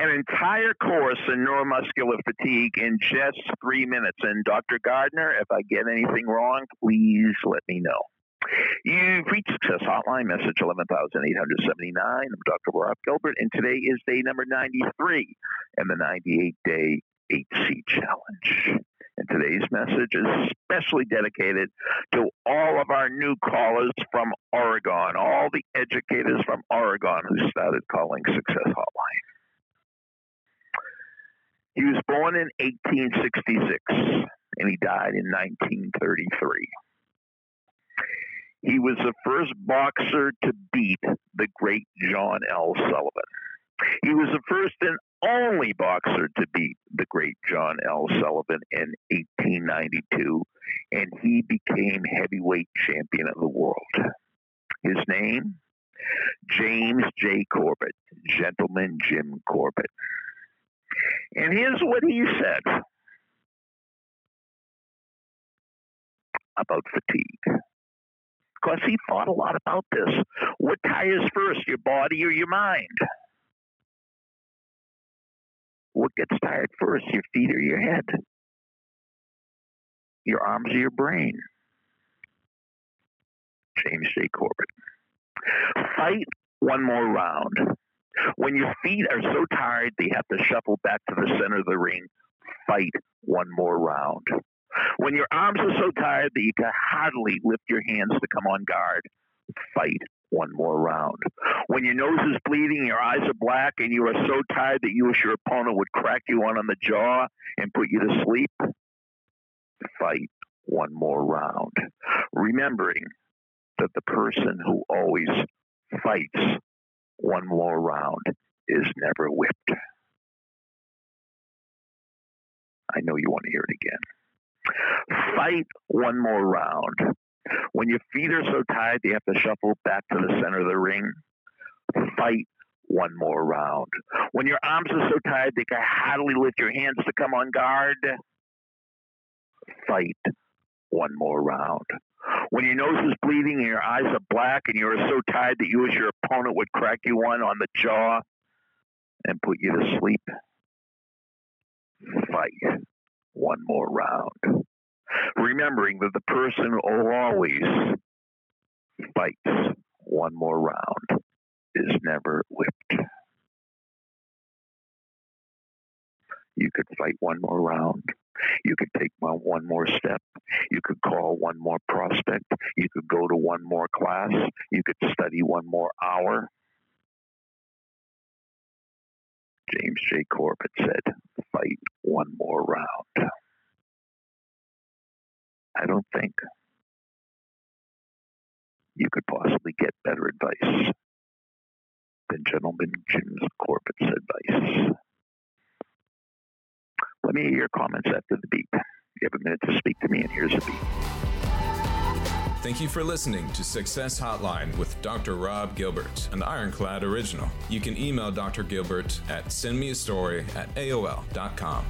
an entire course in neuromuscular fatigue in just three minutes. And Dr. Gardner, if I get anything wrong, please let me know. You've reached Success Hotline, message 11879. I'm Dr. Rob Gilbert, and today is day number 93 in the 98 day 8C challenge. And today's message is especially dedicated to all of our new callers from Oregon, all the educators from Oregon who started calling Success Hotline. He was born in 1866 and he died in 1933. He was the first boxer to beat the great John L. Sullivan. He was the first and only boxer to beat the great John L. Sullivan in 1892, and he became heavyweight champion of the world. His name? James J. Corbett, Gentleman Jim Corbett. And here's what he said about fatigue. Because he thought a lot about this. What tires first, your body or your mind? What gets tired first, your feet or your head? Your arms or your brain? James J. Corbett. Fight one more round. When your feet are so tired they have to shuffle back to the center of the ring, fight one more round. When your arms are so tired that you can hardly lift your hands to come on guard, fight one more round. When your nose is bleeding, your eyes are black, and you are so tired that you wish your opponent would crack you one on the jaw and put you to sleep, fight one more round. Remembering that the person who always fights one more round is never whipped. I know you want to hear it again. Fight one more round. When your feet are so tired you have to shuffle back to the center of the ring, fight one more round. When your arms are so tired they can hardly lift your hands to come on guard, fight one more round. When your nose is bleeding and your eyes are black and you're so tired that you wish your opponent would crack you one on the jaw and put you to sleep, fight one more round remembering that the person who always fights one more round is never whipped. You could fight one more round. You could take one, more step. You could call one more prospect. You could go to one more class. You could study one more hour. James J. Corbett said, fight one more round. I don't think you could possibly get better advice than Gentleman Jim Corbett's advice. Let me hear your comments after the beep. You have a minute to speak to me, and here's the beep. Thank you for listening to Success Hotline with Dr. Rob Gilbert, an Ironclad original. You can email Dr. Gilbert at sendmeastory at AOL.com.